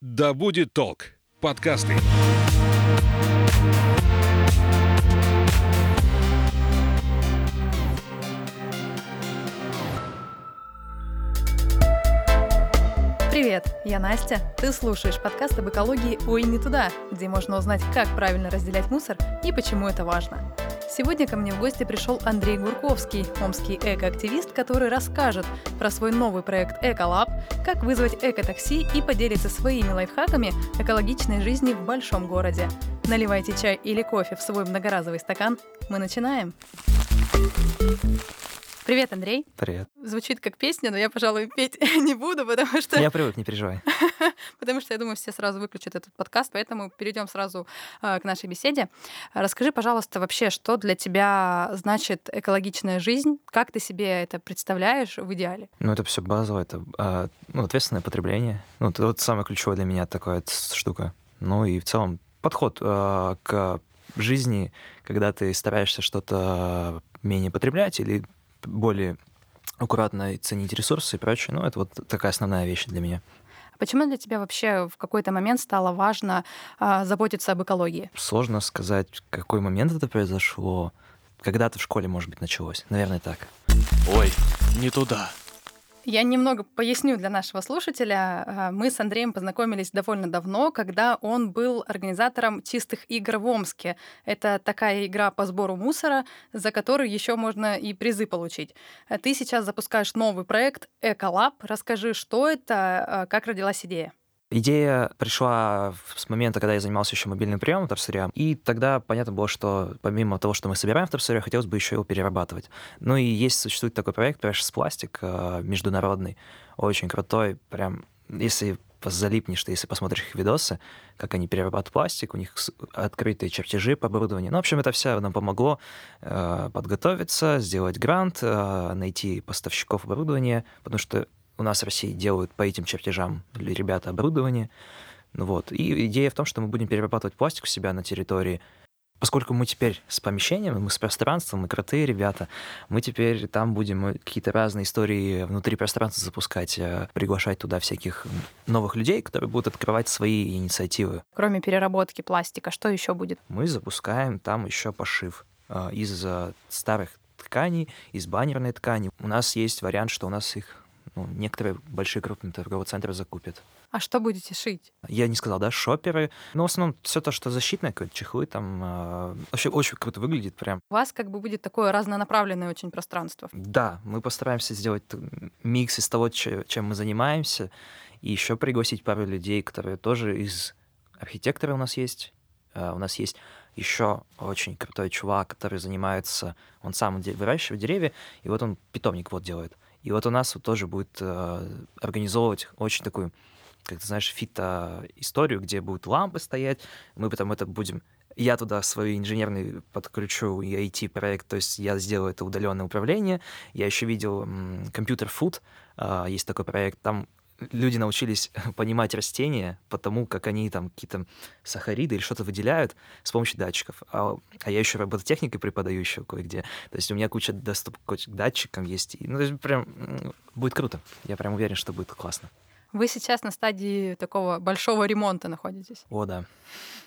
Да будет толк. Подкасты. Привет, я Настя. Ты слушаешь подкаст об экологии «Ой, не туда», где можно узнать, как правильно разделять мусор и почему это важно. Сегодня ко мне в гости пришел Андрей Гурковский, омский экоактивист, который расскажет про свой новый проект «Эколаб», как вызвать экотакси и поделиться своими лайфхаками экологичной жизни в большом городе. Наливайте чай или кофе в свой многоразовый стакан. Мы начинаем. Привет, Андрей. Привет. Звучит как песня, но я, пожалуй, петь не буду, потому что... Я привык, не переживай. потому что, я думаю, все сразу выключат этот подкаст, поэтому перейдем сразу э, к нашей беседе. Расскажи, пожалуйста, вообще, что для тебя значит экологичная жизнь? Как ты себе это представляешь в идеале? Ну, это все базово, это э, ну, ответственное потребление. Ну, это вот самое ключевое для меня такая штука. Ну и в целом подход э, к жизни, когда ты стараешься что-то менее потреблять или более аккуратно ценить ресурсы и прочее. Ну, это вот такая основная вещь для меня. А почему для тебя вообще в какой-то момент стало важно а, заботиться об экологии? Сложно сказать, в какой момент это произошло. Когда-то в школе, может быть, началось. Наверное, так. Ой, не туда. Я немного поясню для нашего слушателя. А, мы с Андреем познакомились довольно давно, когда он был организатором чистых игр в Омске. Это такая игра по сбору мусора, за которую еще можно и призы получить. А ты сейчас запускаешь новый проект Эколаб. Расскажи, что это, а, как родилась идея? Идея пришла с момента, когда я занимался еще мобильным приемом вторсырья, и тогда понятно было, что помимо того, что мы собираем вторсырье, хотелось бы еще его перерабатывать. Ну и есть, существует такой проект Precious Plastic э, международный, очень крутой, прям, если залипнешь ты, если посмотришь их видосы, как они перерабатывают пластик, у них открытые чертежи по оборудованию. Ну, в общем, это все нам помогло э, подготовиться, сделать грант, э, найти поставщиков оборудования, потому что у нас в России делают по этим чертежам ребята оборудование. Ну вот. И идея в том, что мы будем перерабатывать пластик у себя на территории. Поскольку мы теперь с помещением, мы с пространством, мы крутые ребята, мы теперь там будем какие-то разные истории внутри пространства запускать, э, приглашать туда всяких новых людей, которые будут открывать свои инициативы. Кроме переработки пластика, что еще будет? Мы запускаем там еще пошив э, из э, старых тканей, из баннерной ткани. У нас есть вариант, что у нас их ну, некоторые большие крупные торговые центры закупят. А что будете шить? Я не сказал, да, шоперы. Но в основном все то, что защитное, какие-то чехлы там. Э, вообще очень круто выглядит прям. У вас как бы будет такое разнонаправленное очень пространство. Да, мы постараемся сделать микс из того, чем мы занимаемся, и еще пригласить пару людей, которые тоже из архитектора у нас есть. Uh, у нас есть еще очень крутой чувак, который занимается, он сам выращивает деревья, и вот он питомник вот делает. И вот у нас вот тоже будет э, организовывать очень такую, как ты знаешь, фито-историю, где будут лампы стоять. Мы потом это будем я туда свой инженерный подключу и IT-проект, то есть я сделаю это удаленное управление. Я еще видел компьютер Food, э, есть такой проект, там люди научились понимать растения потому как они там какие-то сахариды или что-то выделяют с помощью датчиков. А, а я еще робототехникой преподаю еще кое-где. То есть у меня куча доступа к датчикам есть. Ну, то есть прям будет круто. Я прям уверен, что будет классно. Вы сейчас на стадии такого большого ремонта находитесь. О, да.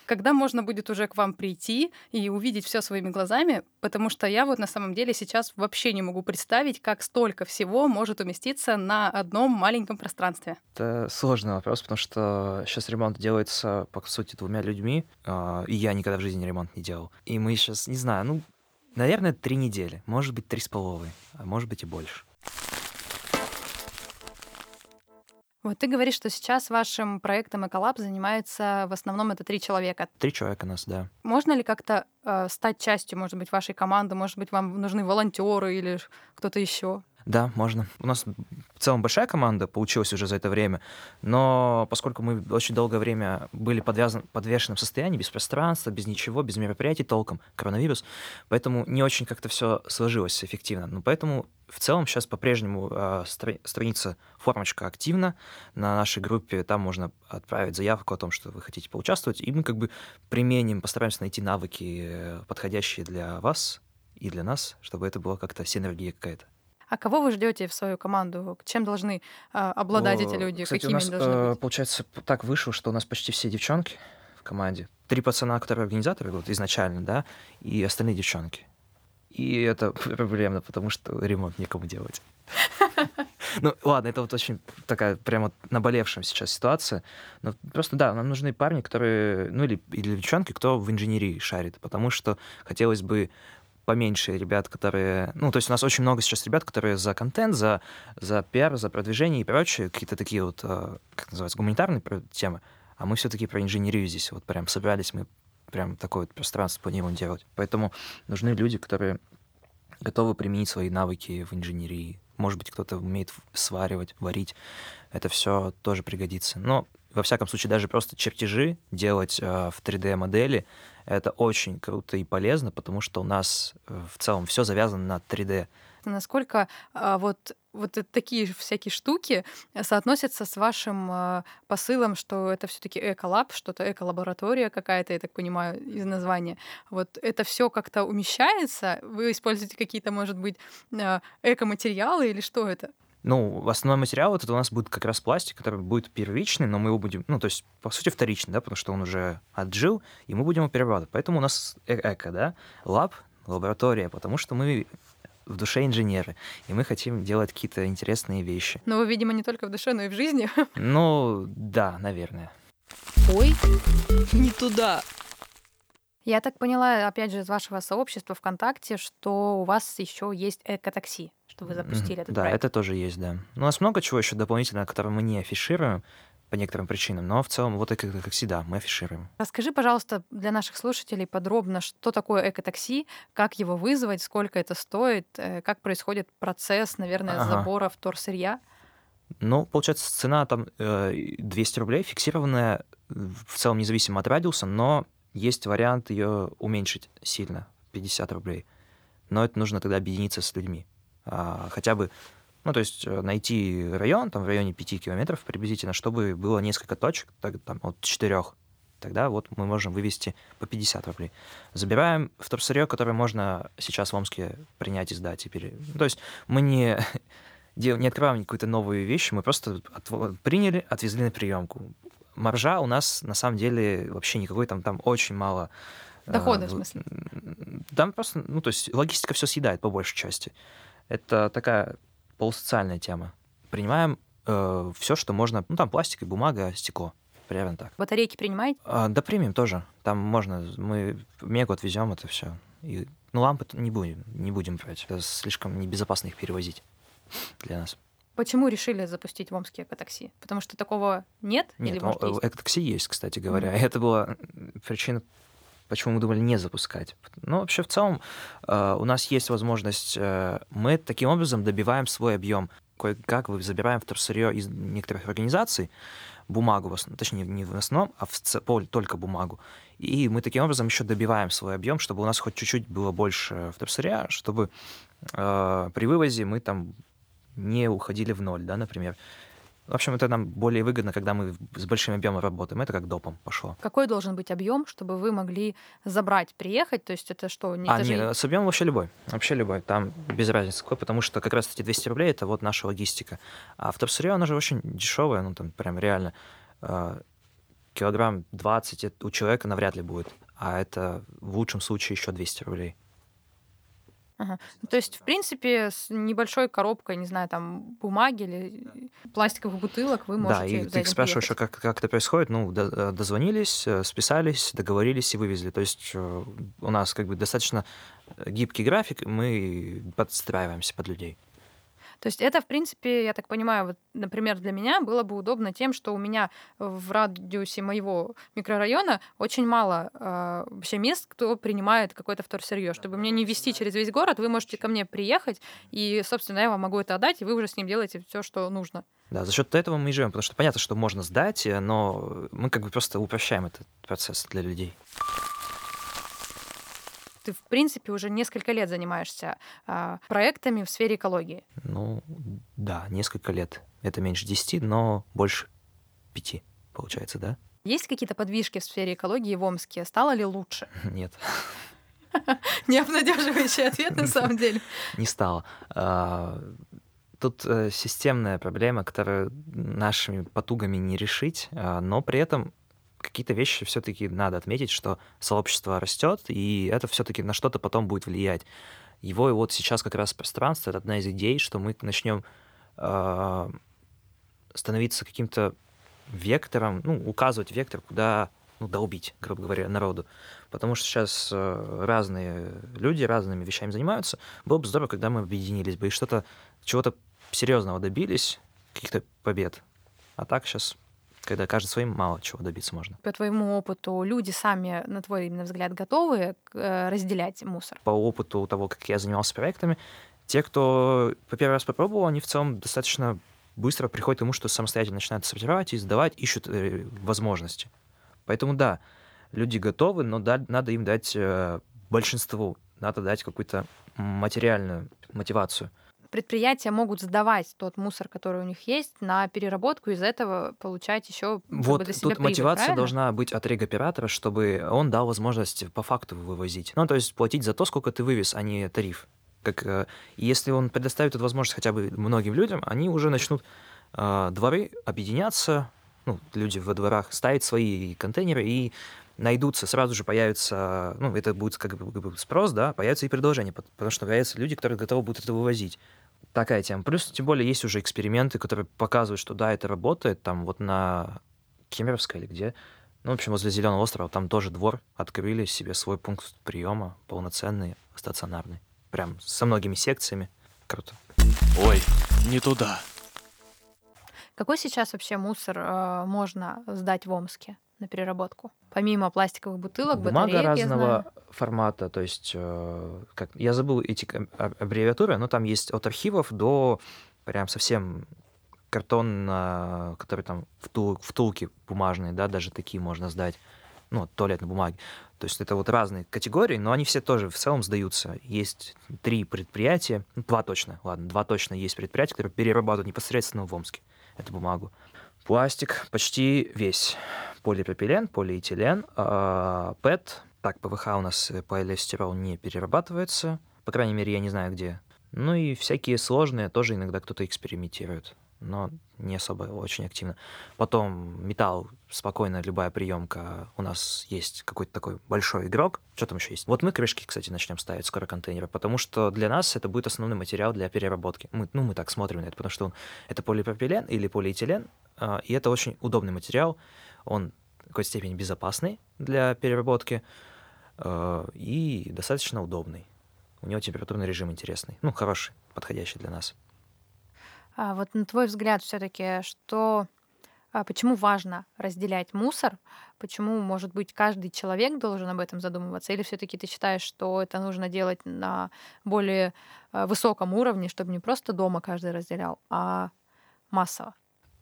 Когда можно будет уже к вам прийти и увидеть все своими глазами, потому что я вот на самом деле сейчас вообще не могу представить, как столько всего может уместиться на одном маленьком пространстве. Это сложный вопрос, потому что сейчас ремонт делается, по сути, двумя людьми, а, и я никогда в жизни ремонт не делал. И мы сейчас, не знаю, ну, наверное, три недели, может быть, три с половой, а может быть и больше. Вот ты говоришь, что сейчас вашим проектом Эколаб занимается в основном это три человека. Три человека нас, да. Можно ли как-то э, стать частью, может быть, вашей команды? Может быть, вам нужны волонтеры или кто-то еще? Да, можно. У нас в целом большая команда получилась уже за это время, но поскольку мы очень долгое время были подвязаны, подвешены в состоянии, без пространства, без ничего, без мероприятий толком, коронавирус, поэтому не очень как-то все сложилось эффективно. Но поэтому в целом сейчас по-прежнему э, стра- страница формочка активна на нашей группе, там можно отправить заявку о том, что вы хотите поучаствовать, и мы как бы применим, постараемся найти навыки, э, подходящие для вас и для нас, чтобы это было как-то синергия какая-то. А кого вы ждете в свою команду? Чем должны а, обладать эти люди? Кстати, Какими у нас, должны э, быть? получается, так вышло, что у нас почти все девчонки в команде. Три пацана, которые организаторы вот изначально, да, и остальные девчонки. И это проблемно, потому что ремонт некому делать. Ну, ладно, это вот очень такая прямо наболевшая сейчас ситуация. Но просто, да, нам нужны парни, которые, ну, или, или девчонки, кто в инженерии шарит, потому что хотелось бы поменьше ребят, которые... Ну, то есть у нас очень много сейчас ребят, которые за контент, за, за пиар, за продвижение и прочее, какие-то такие вот, э, как называется, гуманитарные темы. А мы все-таки про инженерию здесь вот прям собрались, мы прям такое вот пространство планируем делать. Поэтому нужны люди, которые готовы применить свои навыки в инженерии. Может быть, кто-то умеет сваривать, варить. Это все тоже пригодится. Но, во всяком случае, даже просто чертежи делать э, в 3D-модели это очень круто и полезно, потому что у нас э, в целом все завязано на 3D. Насколько а, вот, вот такие всякие штуки э, соотносятся с вашим а, посылом, что это все-таки эколаб, что-то эколаборатория какая-то, я так понимаю, из названия. Вот это все как-то умещается? Вы используете какие-то, может быть, а, экоматериалы или что это? Ну, основной материал это у нас будет как раз пластик, который будет первичный, но мы его будем, ну, то есть, по сути, вторичный, да, потому что он уже отжил, и мы будем его перерабатывать. Поэтому у нас э- эко, да, лаб, лаборатория, потому что мы в душе инженеры, и мы хотим делать какие-то интересные вещи. Но вы, видимо, не только в душе, но и в жизни. Ну, да, наверное. Ой, Не туда. Я так поняла, опять же, из вашего сообщества ВКонтакте, что у вас еще есть эко-такси, что вы запустили этот Да, проект. это тоже есть, да. Ну, У нас много чего еще дополнительно, которое мы не афишируем по некоторым причинам, но в целом вот это, как всегда, мы афишируем. Расскажи, пожалуйста, для наших слушателей подробно, что такое эко-такси, как его вызвать, сколько это стоит, э, как происходит процесс, наверное, Ага. забора вторсырья. Ну, получается, цена там э, 200 рублей, фиксированная, в целом независимо от радиуса, но есть вариант ее уменьшить сильно, 50 рублей. Но это нужно тогда объединиться с людьми. А, хотя бы, ну, то есть э, найти район, там, в районе 5 километров приблизительно, чтобы было несколько точек, так, там, от 4. Тогда вот мы можем вывести по 50 рублей. Забираем вторсырье, которое можно сейчас в Омске принять и сдать. И пере- ну, то есть мы не, не открываем какую-то новую вещь, мы просто отв- приняли, отвезли на приемку. Маржа у нас на самом деле вообще никакой, там, там очень мало. э, Дохода, в в- смысле? Там просто, ну, то есть логистика все съедает по большей части. Это такая полусоциальная тема. Принимаем все, что можно, ну, там пластик и бумага, стекло. Примерно так. Батарейки принимаете? А, да премиум тоже. Там можно, мы в Мегу отвезем это все. И, ну, лампы не будем, не будем брать. Это слишком небезопасно их перевозить для нас. Почему решили запустить в Омске эко-такси? Потому что такого нет? Или, Нет, может, о- есть? э, такси есть, кстати говоря. Это была причина, почему мы думали не запускать. Ну, вообще, в целом, э, у нас есть возможность, э, мы таким образом добиваем свой объем. Кое-как вы забираем вторсырье из некоторых организаций, бумагу, в основном, точнее, не в основном, а в ц- пол- только бумагу. И мы таким образом еще добиваем свой объем, чтобы у нас хоть чуть-чуть было больше вторсырья, чтобы э, при вывозе мы там не уходили в ноль, да, например. В общем, это нам более выгодно, когда мы с большим объемом работаем. Это как допом пошло. Какой должен быть объем, чтобы вы могли забрать, приехать? То есть это что? Не, а, это же- нет, с объемом вообще любой. Вообще любой. Там без разницы какой, потому что как раз эти 200 рублей это вот наша логистика. А вторсырье, оно же очень дешевое, ну там прям реально э, килограмм 20 это у человека навряд ли будет. А это в лучшем случае еще 200 рублей. Ага. Ну, То есть, в принципе, с небольшой коробкой, не знаю, там, бумаги или пластиковых бутылок вы можете да, и ты спрашиваешь, а как, как это происходит? Ну, э, дозвонились, э, списались, договорились и вывезли. То есть э, у нас как бы достаточно гибкий график, мы подстраиваемся под людей. То есть это, в принципе, я так понимаю, вот, например, для меня было бы удобно тем, что у меня в радиусе моего микрорайона очень мало э, вообще мест, кто принимает какое-то вторсырье. Чтобы мне не вести через весь город, вы можете ко мне приехать, и, собственно, я вам могу это отдать, и вы уже с ним делаете все, что нужно. Да, за счет этого мы и живем, потому что понятно, что можно сдать, э, но мы как бы просто упрощаем этот процесс для людей. Ты, в принципе, уже несколько лет занимаешься а, проектами в сфере экологии. Ну, да, несколько лет. Это меньше 10, но больше 5, получается, да? Есть какие-то подвижки в сфере экологии в Омске? Стало ли лучше? Нет. Не обнадеживающий ответ на самом деле. Не стало. А, тут э, системная проблема, которую нашими потугами не решить, а, но при этом какие-то вещи все-таки надо отметить, что сообщество растет, и это все-таки на что-то потом будет влиять. Его и вот сейчас как раз пространство это одна из идей, что мы начнем э, становиться каким-то вектором, ну, указывать вектор, куда ну, долбить, грубо говоря, народу. Потому что сейчас э, разные люди разными вещами занимаются. Было бы здорово, когда мы объединились бы и что-то, чего-то серьезного добились, каких-то побед. А так сейчас когда каждый своим мало чего добиться можно. По твоему опыту, люди сами, на твой именно взгляд, готовы э, разделять мусор? По опыту того, как я занимался проектами, те, кто по первый раз попробовал, они в целом достаточно быстро приходят к тому, что самостоятельно начинают сортировать и сдавать, ищут э, возможности. Поэтому да, люди готовы, но да, надо им дать э, большинству, надо дать какую-то материальную мотивацию предприятия могут сдавать тот мусор, который у них есть, на переработку, из этого получать еще вот для себя тут прибыль, мотивация правильно? должна быть от регоператора, чтобы он дал возможность по факту вывозить. Ну, то есть платить за то, сколько ты вывез, а не тариф. Как, э, если он предоставит эту возможность хотя бы многим людям, они уже начнут э, дворы объединяться, ну, люди во дворах ставить свои контейнеры и найдутся, сразу же появится, ну, это будет как бы спрос, да, появится и предложение, потому что появятся люди, которые готовы будут это вывозить такая тема. Плюс, тем более, есть уже эксперименты, которые показывают, что да, это работает. Там вот на Кемеровской или где, ну, в общем, возле Зеленого острова, там тоже двор открыли себе свой пункт приема, полноценный, стационарный. Прям со многими секциями. Круто. Ой, не туда. Какой сейчас вообще мусор э, можно сдать в Омске? На переработку? Помимо пластиковых бутылок, Бумага батареек, разного формата, то есть, э, как, я забыл эти аббревиатуры, но там есть от архивов до прям совсем картон, который там втул, втулки бумажные, да, даже такие можно сдать, ну, туалетной бумаги. То есть это вот разные категории, но они все тоже в целом сдаются. Есть три предприятия, ну, два точно, ладно, два точно есть предприятия, которые перерабатывают непосредственно в Омске эту бумагу. Пластик почти весь. Полипропилен, полиэтилен, а, ПЭТ. Так, ПВХ у нас э, полиэстерол не перерабатывается. По крайней мере, я не знаю где. Ну и всякие сложные тоже иногда кто-то экспериментирует но не особо очень активно. Потом металл, спокойно, любая приемка. У нас есть какой-то такой большой игрок. Что там еще есть? Вот мы крышки, кстати, начнем ставить скоро контейнеры, потому что для нас это будет основной материал для переработки. Мы, ну, мы так смотрим на это, потому что он, это полипропилен или полиэтилен, и это очень удобный материал. Он в какой-то степени безопасный для переработки э, и достаточно удобный. У него температурный режим интересный, ну, хороший, подходящий для нас. А вот на твой взгляд все-таки, что а почему важно разделять мусор? Почему, может быть, каждый человек должен об этом задумываться? Или все-таки ты считаешь, что это нужно делать на более а, высоком уровне, чтобы не просто дома каждый разделял, а массово?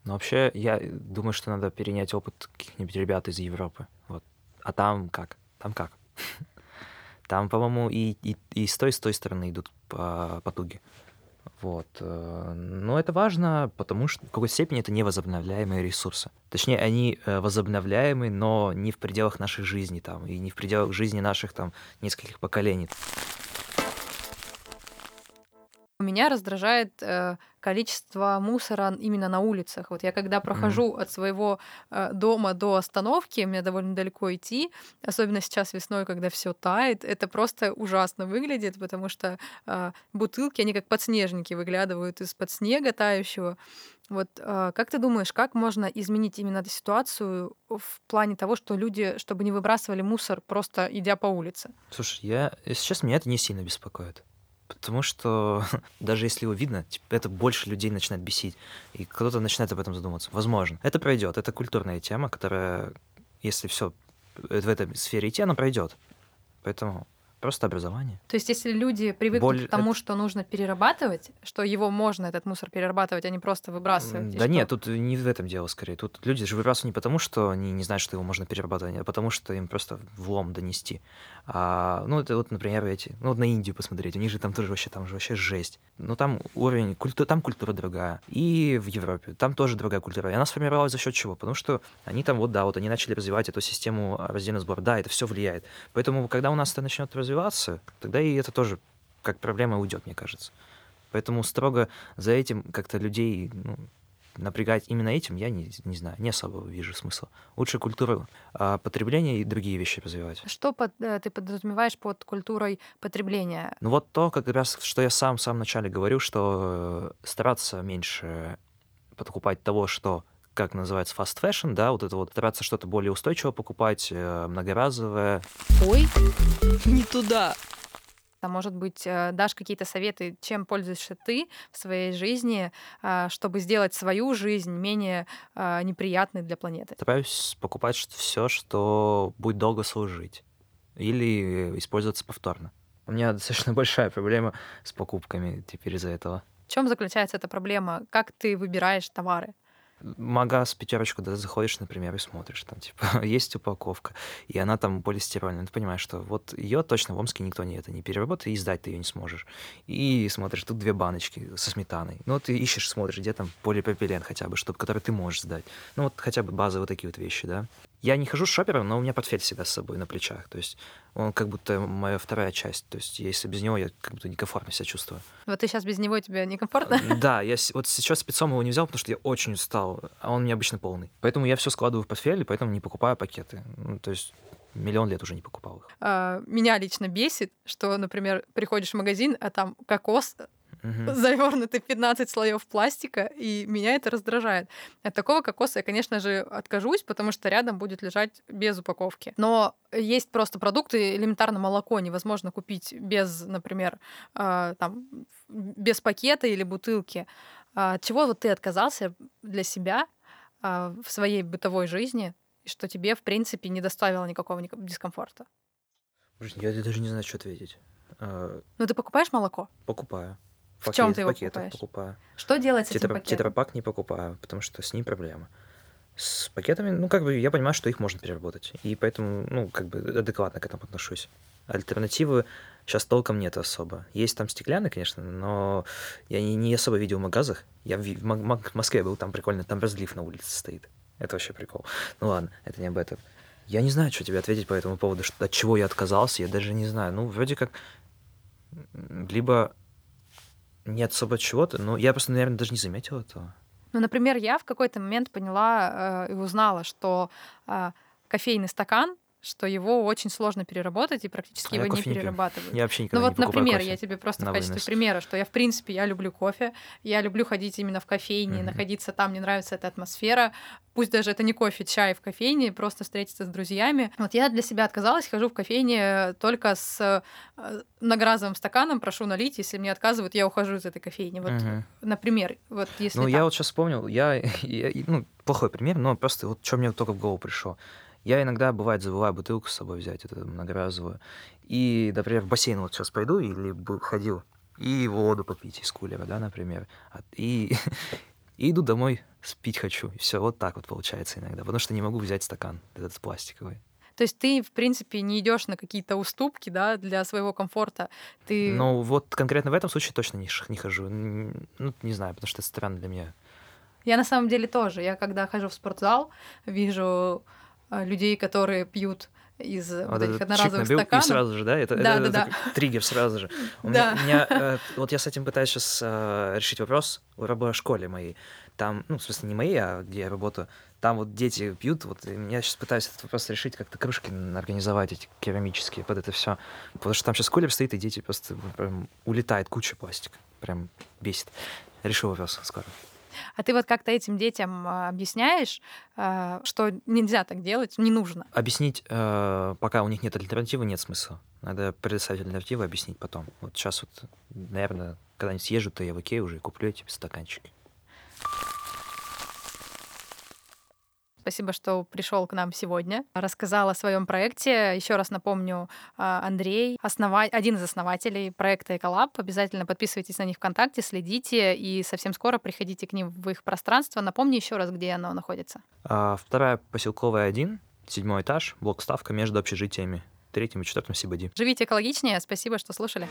Ну, вообще, я думаю, что надо перенять опыт каких-нибудь ребят из Европы. Вот. А там как? Там как? Там, по-моему, и, и, и с той, и с той стороны идут потуги. Вот. Э, но это важно, потому что в какой-то степени это невозобновляемые ресурсы. Точнее, они э, возобновляемые, но не в пределах нашей жизни там, и не в пределах жизни наших там нескольких поколений. Меня раздражает э, количество мусора именно на улицах. Вот я когда прохожу mm. от своего э, дома до остановки, мне довольно далеко идти, особенно сейчас весной, когда все тает, это просто ужасно выглядит, потому что э, бутылки, они как подснежники выглядывают из-под снега тающего. Вот э, как ты думаешь, как можно изменить именно эту ситуацию в плане того, что люди, чтобы не выбрасывали мусор просто идя по улице? Слушай, я, если честно, меня это не сильно беспокоит. Потому что даже если его видно, типа, это больше людей начинает бесить. И кто-то начинает об этом задумываться. Возможно. Это пройдет. Это культурная тема, которая, если все в этой сфере идти, она пройдет. Поэтому Просто образование. То есть, если люди привыкнут Боль... к тому, это... что нужно перерабатывать, что его можно, этот мусор, перерабатывать, а не просто выбрасывать. Да нет, тут не в этом дело скорее. Тут люди же выбрасывают не потому, что они не знают, что его можно перерабатывать, а потому что им просто влом донести. А, ну, это вот, например, эти, ну, вот на Индию посмотреть, у них же там тоже вообще, там же вообще жесть. Ну, там уровень, культура, там культура другая. И в Европе, там тоже другая культура. И она сформировалась за счет чего? Потому что они там, вот, да, вот они начали развивать эту систему раздельного сбора. Да, это все влияет. Поэтому, когда у нас это начнет развиваться, тогда и это тоже как проблема уйдет, мне кажется. Поэтому строго за этим как-то людей ну, напрягать именно этим, я не, не знаю, не особо вижу смысла. Лучше культуру а, потребления и другие вещи развивать. Что под, э, ты подразумеваешь под культурой потребления? Ну вот то, как раз, что я сам в самом начале говорил, что э, стараться меньше покупать того, что как называется, fast fashion, да, вот это вот стараться что-то более устойчиво покупать, э, многоразовое. Ой, Не туда. А может быть, э, дашь какие-то советы, чем пользуешься ты в своей жизни, а, чтобы сделать свою жизнь менее а, неприятной для планеты? Стараюсь покупать все, что будет долго служить или использоваться повторно. У меня достаточно большая проблема с покупками теперь из-за этого. В чем заключается эта проблема? Как ты выбираешь товары? Магаз, пятерочку, да, заходишь, например, и смотришь, там, типа, есть упаковка, и она там полистирольная, ты понимаешь, что вот ее точно в Омске никто не это не переработает, и сдать ты ее не сможешь. И смотришь, тут две баночки со сметаной. Ну, ты ищешь, смотришь, где там полипропилен хотя бы, чтобы, который ты можешь сдать. Ну, вот хотя бы базовые такие вот вещи, да. Я не хожу с шопером, но у меня портфель всегда с собой на плечах. То есть он как будто моя вторая часть. То есть если без него я как будто некомфортно себя чувствую. Вот ты сейчас без него тебе некомфортно? Да, я вот сейчас спецом его не взял, потому что я очень устал, а он у меня обычно полный. Поэтому я все складываю в портфель, и поэтому не покупаю пакеты. Ну, то есть миллион лет уже не покупал их. А, Меня лично бесит, что, например, приходишь в магазин, а там кокос Мгм. завернутый в 15 слоев пластика, и меня это раздражает. От такого кокоса я, конечно же, откажусь, потому что рядом будет лежать без упаковки. Но есть просто продукты, элементарно молоко невозможно купить без, например, а, там, без пакета или бутылки. А От чего вот ты отказался для себя а, в своей бытовой жизни, и что тебе, в принципе, не доставило никакого ник- дискомфорта? Я даже не знаю, что ответить. Ну, ты покупаешь молоко? Покупаю. В Пакет- ты его покупаешь? покупаю. Что делать с этим Тетра- пакетом? Тетрапак не покупаю, потому что с ним проблема. С пакетами, ну, как бы я понимаю, что их можно переработать. И поэтому, ну, как бы адекватно к этому отношусь. Альтернативы сейчас толком нет особо. Есть там стеклянные, конечно, но я не, не особо видел в магазах. Я в, в Москве был, там прикольно, там разлив на улице стоит. Это вообще прикол. Ну ладно, это не об этом. Я не знаю, что тебе ответить по этому поводу, что, от чего я отказался, я даже не знаю. Ну, вроде как, либо нет особо чего-то, но я просто, наверное, даже не заметил этого. Ну, например, я в какой-то момент поняла э, и узнала, что э, кофейный стакан, что его очень сложно переработать и практически А его не перерабатывают. Я вообще Ну никогда вот, не покупаю например, кофе я тебе просто в качестве вынос. примера, что я, в принципе, я люблю кофе, я люблю ходить именно в кофейне, Мгм. находиться там, мне нравится эта атмосфера. Пусть даже это не кофе, чай в кофейне, просто встретиться с друзьями. Вот я для себя отказалась, хожу в кофейне только с э, многоразовым стаканом, прошу налить, если мне отказывают, я ухожу из этой кофейни. Вот, Мгм. например, вот если Ну, так. я вот сейчас вспомнил, я, я- ну, плохой пример, но просто вот что мне только в голову пришло. Я иногда, бывает, забываю бутылку с собой взять, эту многоразовую. И, например, в бассейн вот сейчас пойду или ходил, и воду попить из кулера, да, например. А- И, и иду домой, спить хочу. И все, вот так вот получается иногда. Потому что не могу взять стакан этот пластиковый. То есть ты, в принципе, не идешь на какие-то уступки, да, для своего комфорта. Ты Но вот конкретно в этом случае точно не, не хожу. Ну, не знаю, потому что это странно для меня. Я на самом деле тоже. Я когда хожу в спортзал, вижу людей, которые пьют из вот, Вот этих одноразовых набил, стаканов. И сразу же, да? Это, Да, это- да, это такой триггер сразу же. У Да. меня, э, вот я с этим пытаюсь сейчас решить вопрос в школе моей. Там, ну, в смысле, не моей, а где я работаю. Там вот дети пьют, вот и я сейчас пытаюсь этот вопрос решить, как-то кружки организовать эти керамические под это все. Потому что там сейчас кулер стоит, и дети просто прям улетает куча пластика. Прям бесит. Решил вопрос скоро. А ты вот как-то этим детям а, объясняешь, а, что нельзя так делать, не нужно. Объяснить, э, пока у них нет альтернативы, нет смысла. Надо предоставить альтернативу, объяснить потом. Вот сейчас вот, наверное, когда-нибудь съезжу, то я в Икею уже и куплю эти стаканчики. Спасибо, что пришел к нам сегодня, рассказал о своем проекте. Еще раз напомню, а, Андрей, основа... один из основателей проекта Эколаб. Обязательно подписывайтесь на них ВКонтакте, следите и совсем скоро приходите к ним в их пространство. Напомни еще раз, где оно находится. А вторая поселковая 1, седьмой этаж, блок-ставка между общежитиями. Третьим и четвертым Сибади. Живите экологичнее. Спасибо, что слушали.